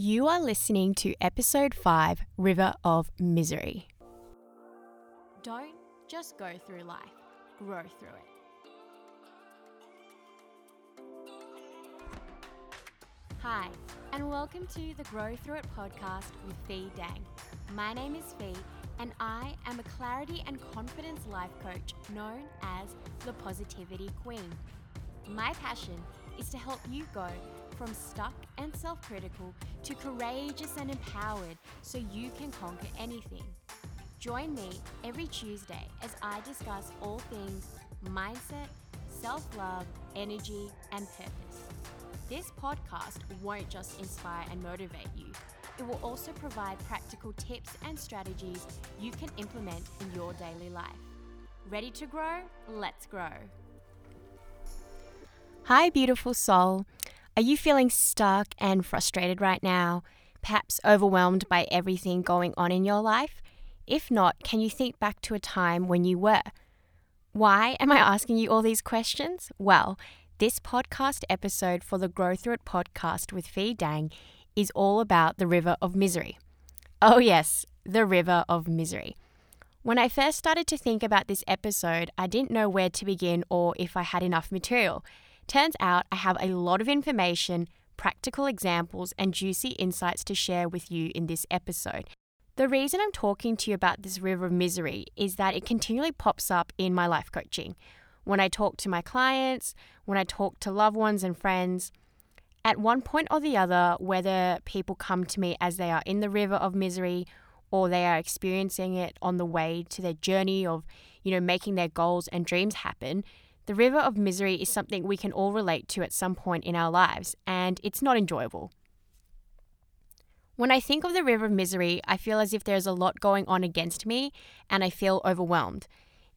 You are listening to episode 5 River of Misery. Don't just go through life, grow through it. Hi, and welcome to the Grow Through It podcast with Fee Dang. My name is Fee, and I am a clarity and confidence life coach known as the Positivity Queen. My passion is to help you go from stuck and self critical to courageous and empowered so you can conquer anything. Join me every Tuesday as I discuss all things mindset, self love, energy, and purpose. This podcast won't just inspire and motivate you, it will also provide practical tips and strategies you can implement in your daily life. Ready to grow? Let's grow. Hi, beautiful soul. Are you feeling stuck and frustrated right now? Perhaps overwhelmed by everything going on in your life? If not, can you think back to a time when you were? Why am I asking you all these questions? Well, this podcast episode for the Grow Through It podcast with Fee Dang is all about the river of misery. Oh, yes, the river of misery. When I first started to think about this episode, I didn't know where to begin or if I had enough material. Turns out I have a lot of information, practical examples, and juicy insights to share with you in this episode. The reason I'm talking to you about this river of misery is that it continually pops up in my life coaching. When I talk to my clients, when I talk to loved ones and friends, at one point or the other, whether people come to me as they are in the river of misery or they are experiencing it on the way to their journey of, you know, making their goals and dreams happen, the river of misery is something we can all relate to at some point in our lives, and it's not enjoyable. When I think of the river of misery, I feel as if there's a lot going on against me and I feel overwhelmed.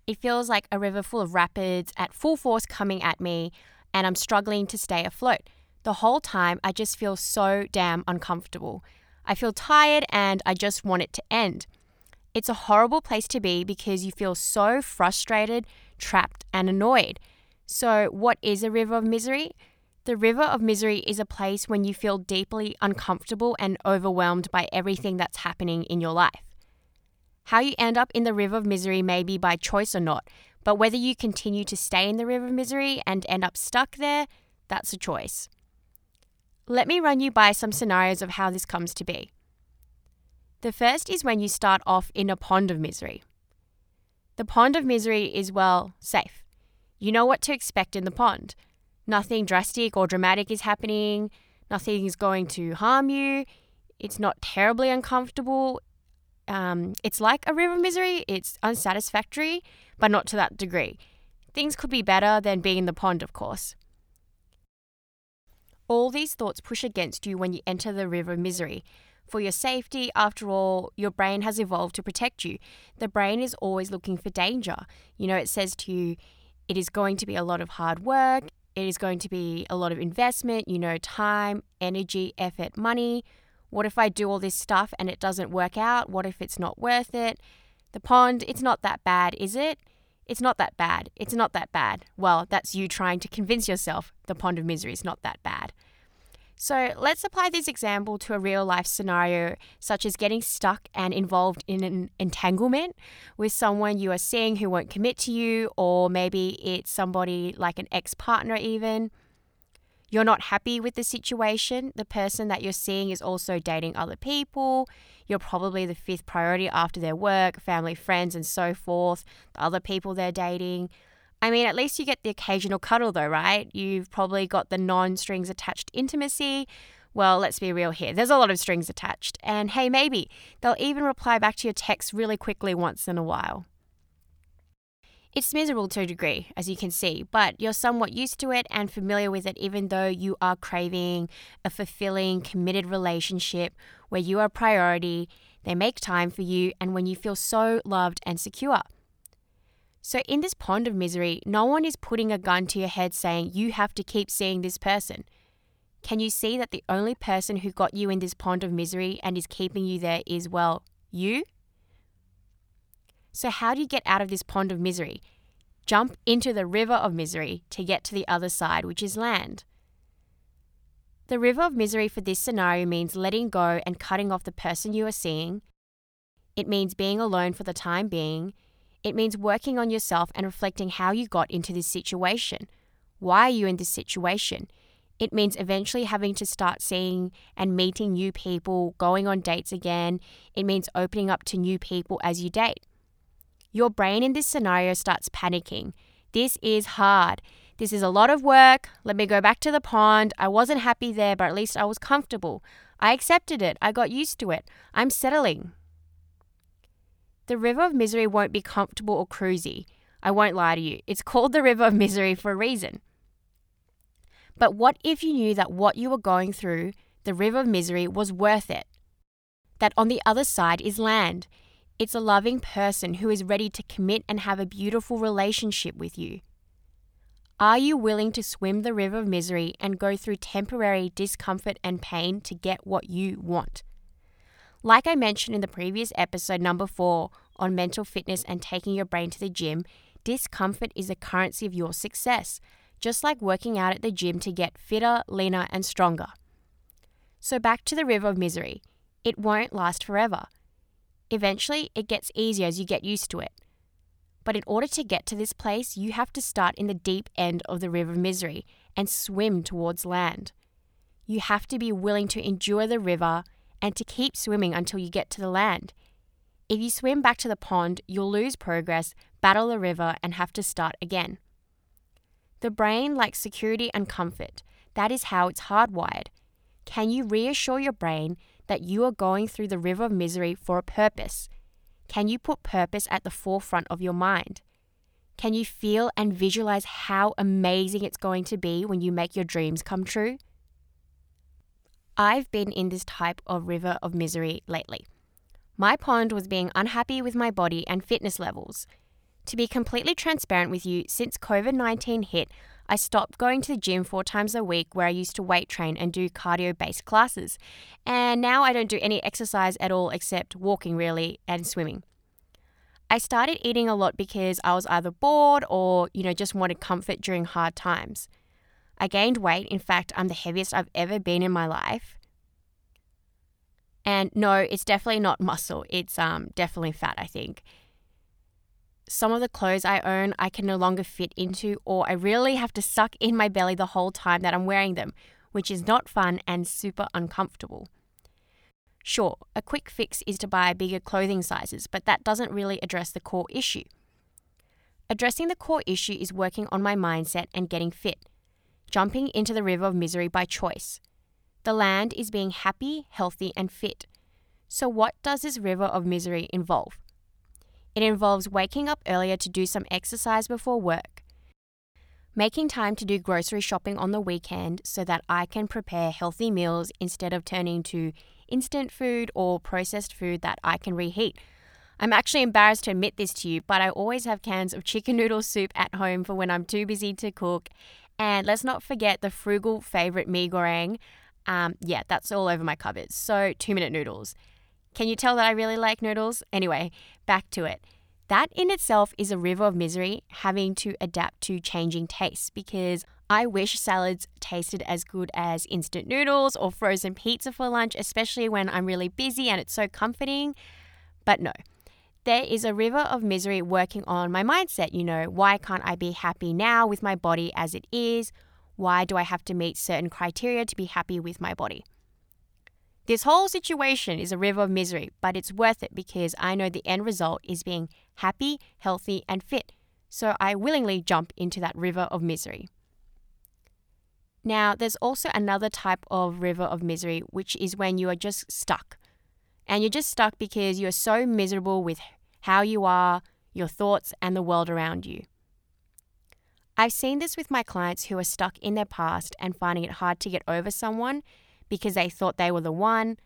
It feels like a river full of rapids at full force coming at me, and I'm struggling to stay afloat. The whole time, I just feel so damn uncomfortable. I feel tired and I just want it to end. It's a horrible place to be because you feel so frustrated, trapped, and annoyed. So, what is a river of misery? The river of misery is a place when you feel deeply uncomfortable and overwhelmed by everything that's happening in your life. How you end up in the river of misery may be by choice or not, but whether you continue to stay in the river of misery and end up stuck there, that's a choice. Let me run you by some scenarios of how this comes to be. The first is when you start off in a pond of misery. The pond of misery is, well, safe. You know what to expect in the pond. Nothing drastic or dramatic is happening, nothing is going to harm you, it's not terribly uncomfortable. Um, it's like a river of misery, it's unsatisfactory, but not to that degree. Things could be better than being in the pond, of course. All these thoughts push against you when you enter the river of misery for your safety. After all, your brain has evolved to protect you. The brain is always looking for danger. You know, it says to you, it is going to be a lot of hard work, it is going to be a lot of investment, you know, time, energy, effort, money. What if I do all this stuff and it doesn't work out? What if it's not worth it? The pond, it's not that bad, is it? It's not that bad. It's not that bad. Well, that's you trying to convince yourself the pond of misery is not that bad. So let's apply this example to a real life scenario, such as getting stuck and involved in an entanglement with someone you are seeing who won't commit to you, or maybe it's somebody like an ex partner, even. You're not happy with the situation. The person that you're seeing is also dating other people. You're probably the fifth priority after their work, family, friends, and so forth, the other people they're dating. I mean, at least you get the occasional cuddle, though, right? You've probably got the non strings attached intimacy. Well, let's be real here. There's a lot of strings attached. And hey, maybe they'll even reply back to your text really quickly once in a while. It's miserable to a degree, as you can see, but you're somewhat used to it and familiar with it, even though you are craving a fulfilling, committed relationship where you are a priority, they make time for you, and when you feel so loved and secure. So, in this pond of misery, no one is putting a gun to your head saying you have to keep seeing this person. Can you see that the only person who got you in this pond of misery and is keeping you there is, well, you? So, how do you get out of this pond of misery? Jump into the river of misery to get to the other side, which is land. The river of misery for this scenario means letting go and cutting off the person you are seeing. It means being alone for the time being. It means working on yourself and reflecting how you got into this situation. Why are you in this situation? It means eventually having to start seeing and meeting new people, going on dates again. It means opening up to new people as you date. Your brain in this scenario starts panicking. This is hard. This is a lot of work. Let me go back to the pond. I wasn't happy there, but at least I was comfortable. I accepted it. I got used to it. I'm settling. The river of misery won't be comfortable or cruisy. I won't lie to you. It's called the river of misery for a reason. But what if you knew that what you were going through, the river of misery, was worth it? That on the other side is land. It's a loving person who is ready to commit and have a beautiful relationship with you. Are you willing to swim the river of misery and go through temporary discomfort and pain to get what you want? Like I mentioned in the previous episode, number four, on mental fitness and taking your brain to the gym, discomfort is the currency of your success, just like working out at the gym to get fitter, leaner, and stronger. So, back to the river of misery. It won't last forever. Eventually, it gets easier as you get used to it. But in order to get to this place, you have to start in the deep end of the river of misery and swim towards land. You have to be willing to endure the river and to keep swimming until you get to the land. If you swim back to the pond, you'll lose progress, battle the river, and have to start again. The brain likes security and comfort. That is how it's hardwired. Can you reassure your brain that you are going through the river of misery for a purpose? Can you put purpose at the forefront of your mind? Can you feel and visualize how amazing it's going to be when you make your dreams come true? I've been in this type of river of misery lately. My pond was being unhappy with my body and fitness levels. To be completely transparent with you, since COVID 19 hit, I stopped going to the gym four times a week where I used to weight train and do cardio based classes. And now I don't do any exercise at all except walking, really, and swimming. I started eating a lot because I was either bored or, you know, just wanted comfort during hard times. I gained weight. In fact, I'm the heaviest I've ever been in my life. And no, it's definitely not muscle. It's um, definitely fat, I think some of the clothes I own I can no longer fit into, or I really have to suck in my belly the whole time that I'm wearing them, which is not fun and super uncomfortable. Sure, a quick fix is to buy bigger clothing sizes, but that doesn't really address the core issue. Addressing the core issue is working on my mindset and getting fit, jumping into the river of misery by choice. The land is being happy, healthy, and fit. So, what does this river of misery involve? It involves waking up earlier to do some exercise before work, making time to do grocery shopping on the weekend so that I can prepare healthy meals instead of turning to instant food or processed food that I can reheat. I'm actually embarrassed to admit this to you, but I always have cans of chicken noodle soup at home for when I'm too busy to cook. And let's not forget the frugal favorite mee goreng. Um, yeah, that's all over my cupboards. So, two minute noodles. Can you tell that I really like noodles? Anyway, back to it. That in itself is a river of misery having to adapt to changing tastes because I wish salads tasted as good as instant noodles or frozen pizza for lunch, especially when I'm really busy and it's so comforting. But no, there is a river of misery working on my mindset. You know, why can't I be happy now with my body as it is? Why do I have to meet certain criteria to be happy with my body? This whole situation is a river of misery, but it's worth it because I know the end result is being happy, healthy, and fit. So I willingly jump into that river of misery. Now, there's also another type of river of misery, which is when you are just stuck. And you're just stuck because you're so miserable with how you are, your thoughts, and the world around you. I've seen this with my clients who are stuck in their past and finding it hard to get over someone because they thought they were the one.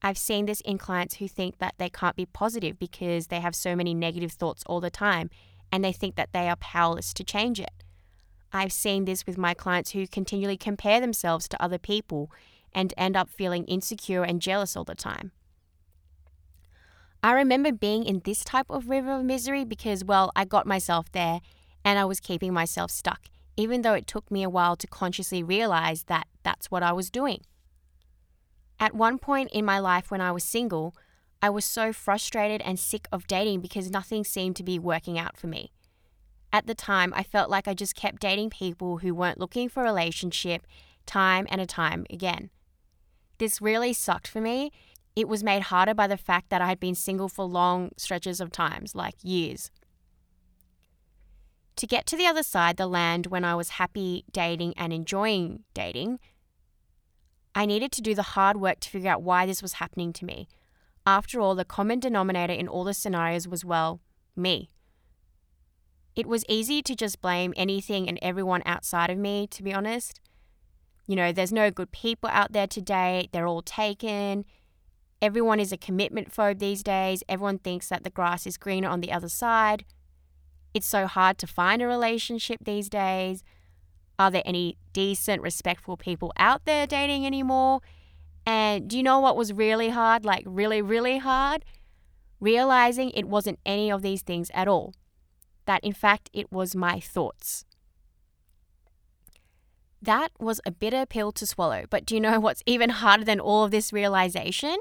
I've seen this in clients who think that they can't be positive because they have so many negative thoughts all the time and they think that they are powerless to change it. I've seen this with my clients who continually compare themselves to other people and end up feeling insecure and jealous all the time. I remember being in this type of river of misery because, well, I got myself there and I was keeping myself stuck, even though it took me a while to consciously realize that that's what I was doing. At one point in my life when I was single, I was so frustrated and sick of dating because nothing seemed to be working out for me. At the time, I felt like I just kept dating people who weren't looking for a relationship time and a time again. This really sucked for me. It was made harder by the fact that I had been single for long stretches of times, like years. To get to the other side, the land, when I was happy dating and enjoying dating, I needed to do the hard work to figure out why this was happening to me. After all, the common denominator in all the scenarios was, well, me. It was easy to just blame anything and everyone outside of me, to be honest. You know, there's no good people out there to date, they're all taken. Everyone is a commitment phobe these days. Everyone thinks that the grass is greener on the other side. It's so hard to find a relationship these days. Are there any decent, respectful people out there dating anymore? And do you know what was really hard? Like, really, really hard? Realizing it wasn't any of these things at all. That, in fact, it was my thoughts. That was a bitter pill to swallow. But do you know what's even harder than all of this realization?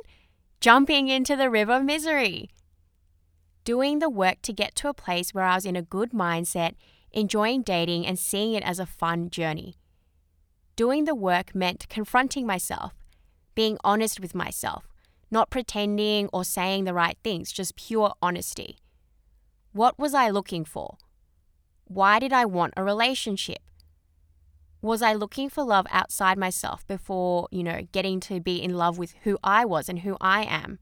Jumping into the river of misery doing the work to get to a place where I was in a good mindset, enjoying dating, and seeing it as a fun journey. Doing the work meant confronting myself, being honest with myself, not pretending or saying the right things, just pure honesty. What was I looking for? Why did I want a relationship? Was I looking for love outside myself before, you know, getting to be in love with who I was and who I am?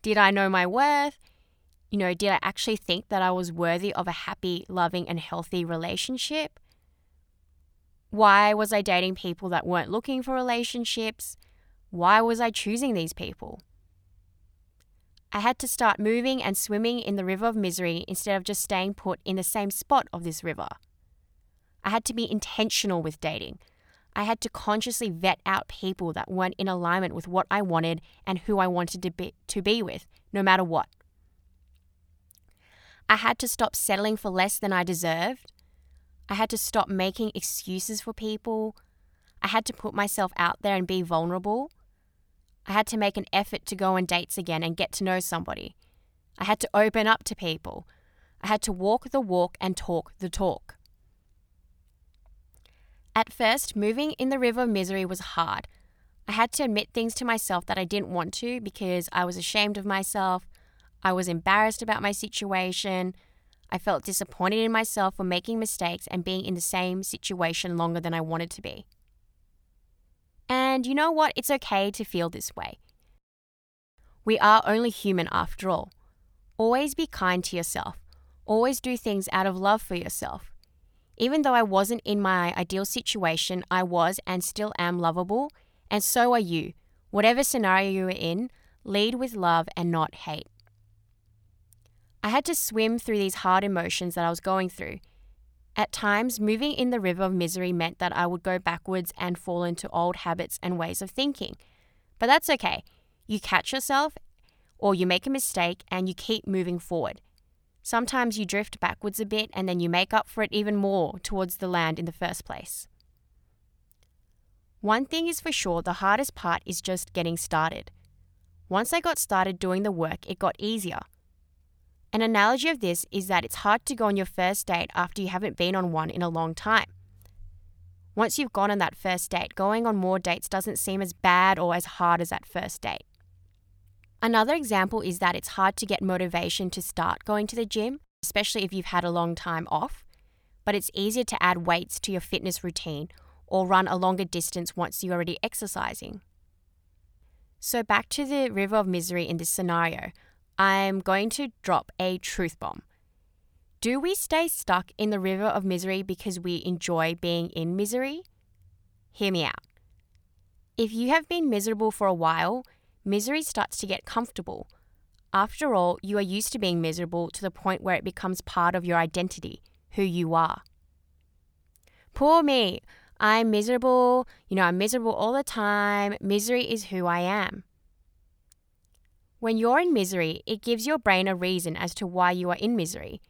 Did I know my worth? You know, did I actually think that I was worthy of a happy, loving, and healthy relationship? Why was I dating people that weren't looking for relationships? Why was I choosing these people? I had to start moving and swimming in the river of misery instead of just staying put in the same spot of this river. I had to be intentional with dating. I had to consciously vet out people that weren't in alignment with what I wanted and who I wanted to be, to be with, no matter what. I had to stop settling for less than I deserved. I had to stop making excuses for people. I had to put myself out there and be vulnerable. I had to make an effort to go on dates again and get to know somebody. I had to open up to people. I had to walk the walk and talk the talk. At first, moving in the river of misery was hard. I had to admit things to myself that I didn't want to because I was ashamed of myself. I was embarrassed about my situation. I felt disappointed in myself for making mistakes and being in the same situation longer than I wanted to be. And you know what? It's okay to feel this way. We are only human after all. Always be kind to yourself. Always do things out of love for yourself. Even though I wasn't in my ideal situation, I was and still am lovable, and so are you. Whatever scenario you are in, lead with love and not hate. I had to swim through these hard emotions that I was going through. At times, moving in the river of misery meant that I would go backwards and fall into old habits and ways of thinking. But that's okay. You catch yourself, or you make a mistake, and you keep moving forward. Sometimes you drift backwards a bit and then you make up for it even more towards the land in the first place. One thing is for sure the hardest part is just getting started. Once I got started doing the work, it got easier. An analogy of this is that it's hard to go on your first date after you haven't been on one in a long time. Once you've gone on that first date, going on more dates doesn't seem as bad or as hard as that first date. Another example is that it's hard to get motivation to start going to the gym, especially if you've had a long time off, but it's easier to add weights to your fitness routine or run a longer distance once you're already exercising. So, back to the river of misery in this scenario, I'm going to drop a truth bomb. Do we stay stuck in the river of misery because we enjoy being in misery? Hear me out. If you have been miserable for a while, misery starts to get comfortable. After all, you are used to being miserable to the point where it becomes part of your identity, who you are. Poor me. I'm miserable. You know, I'm miserable all the time. Misery is who I am. When you're in misery, it gives your brain a reason as to why you are in misery.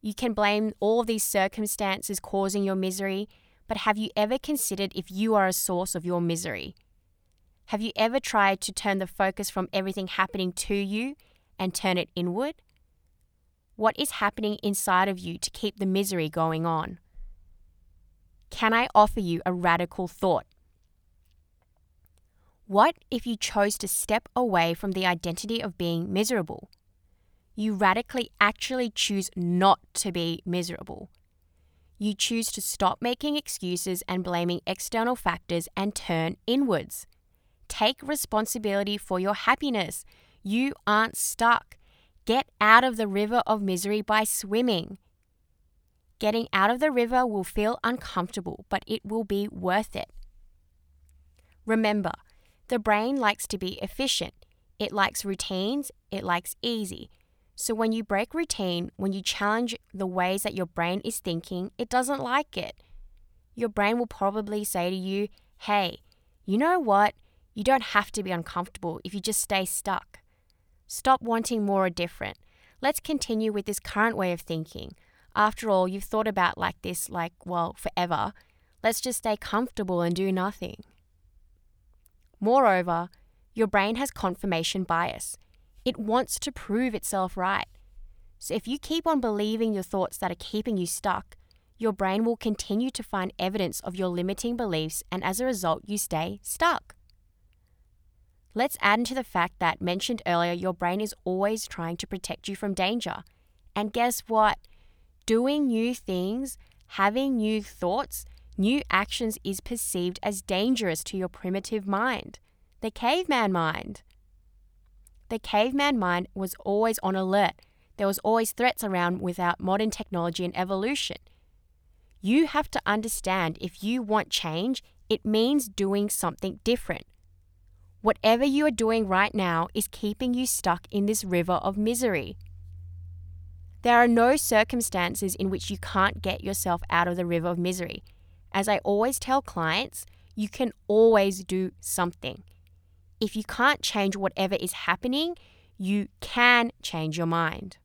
You can blame all these circumstances causing your misery, but have you ever considered if you are a source of your misery? Have you ever tried to turn the focus from everything happening to you and turn it inward? What is happening inside of you to keep the misery going on? Can I offer you a radical thought? What if you chose to step away from the identity of being miserable? You radically actually choose not to be miserable. You choose to stop making excuses and blaming external factors and turn inwards. Take responsibility for your happiness. You aren't stuck. Get out of the river of misery by swimming. Getting out of the river will feel uncomfortable, but it will be worth it. Remember, the brain likes to be efficient. It likes routines, it likes easy. So when you break routine, when you challenge the ways that your brain is thinking, it doesn't like it. Your brain will probably say to you, hey, you know what? You don't have to be uncomfortable if you just stay stuck. Stop wanting more or different. Let's continue with this current way of thinking. After all, you've thought about like this, like, well, forever. Let's just stay comfortable and do nothing. Moreover, your brain has confirmation bias. It wants to prove itself right. So if you keep on believing your thoughts that are keeping you stuck, your brain will continue to find evidence of your limiting beliefs, and as a result, you stay stuck. Let's add into the fact that mentioned earlier, your brain is always trying to protect you from danger. And guess what? Doing new things, having new thoughts, new actions is perceived as dangerous to your primitive mind, the caveman mind. The caveman mind was always on alert. There was always threats around without modern technology and evolution. You have to understand if you want change, it means doing something different. Whatever you are doing right now is keeping you stuck in this river of misery. There are no circumstances in which you can't get yourself out of the river of misery. As I always tell clients, you can always do something. If you can't change whatever is happening, you can change your mind.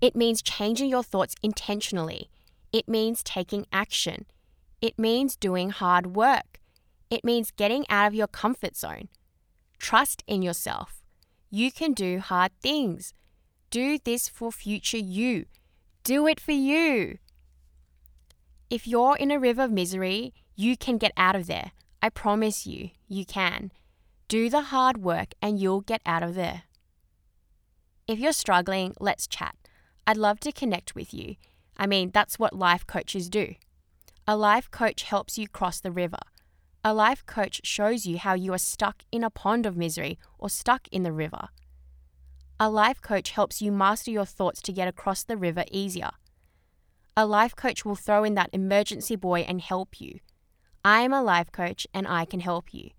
It means changing your thoughts intentionally. It means taking action. It means doing hard work. It means getting out of your comfort zone. Trust in yourself. You can do hard things. Do this for future you. Do it for you. If you're in a river of misery, you can get out of there. I promise you, you can. Do the hard work and you'll get out of there. If you're struggling, let's chat. I'd love to connect with you. I mean, that's what life coaches do. A life coach helps you cross the river. A life coach shows you how you are stuck in a pond of misery or stuck in the river. A life coach helps you master your thoughts to get across the river easier. A life coach will throw in that emergency buoy and help you. I am a life coach and I can help you.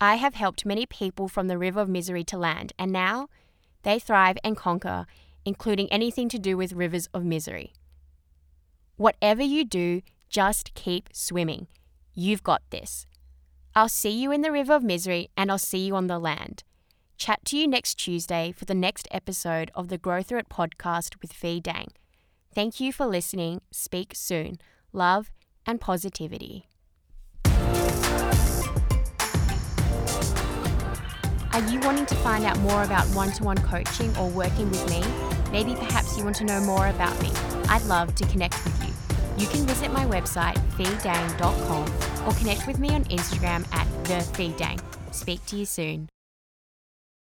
I have helped many people from the river of misery to land, and now they thrive and conquer, including anything to do with rivers of misery. Whatever you do, just keep swimming. You've got this. I'll see you in the river of misery and I'll see you on the land. Chat to you next Tuesday for the next episode of the Grow Through It podcast with Fee Dang. Thank you for listening. Speak soon. Love and positivity. Are you wanting to find out more about one to one coaching or working with me? Maybe perhaps you want to know more about me. I'd love to connect with you. You can visit my website, feedang.com, or connect with me on Instagram at thefeedang. Speak to you soon.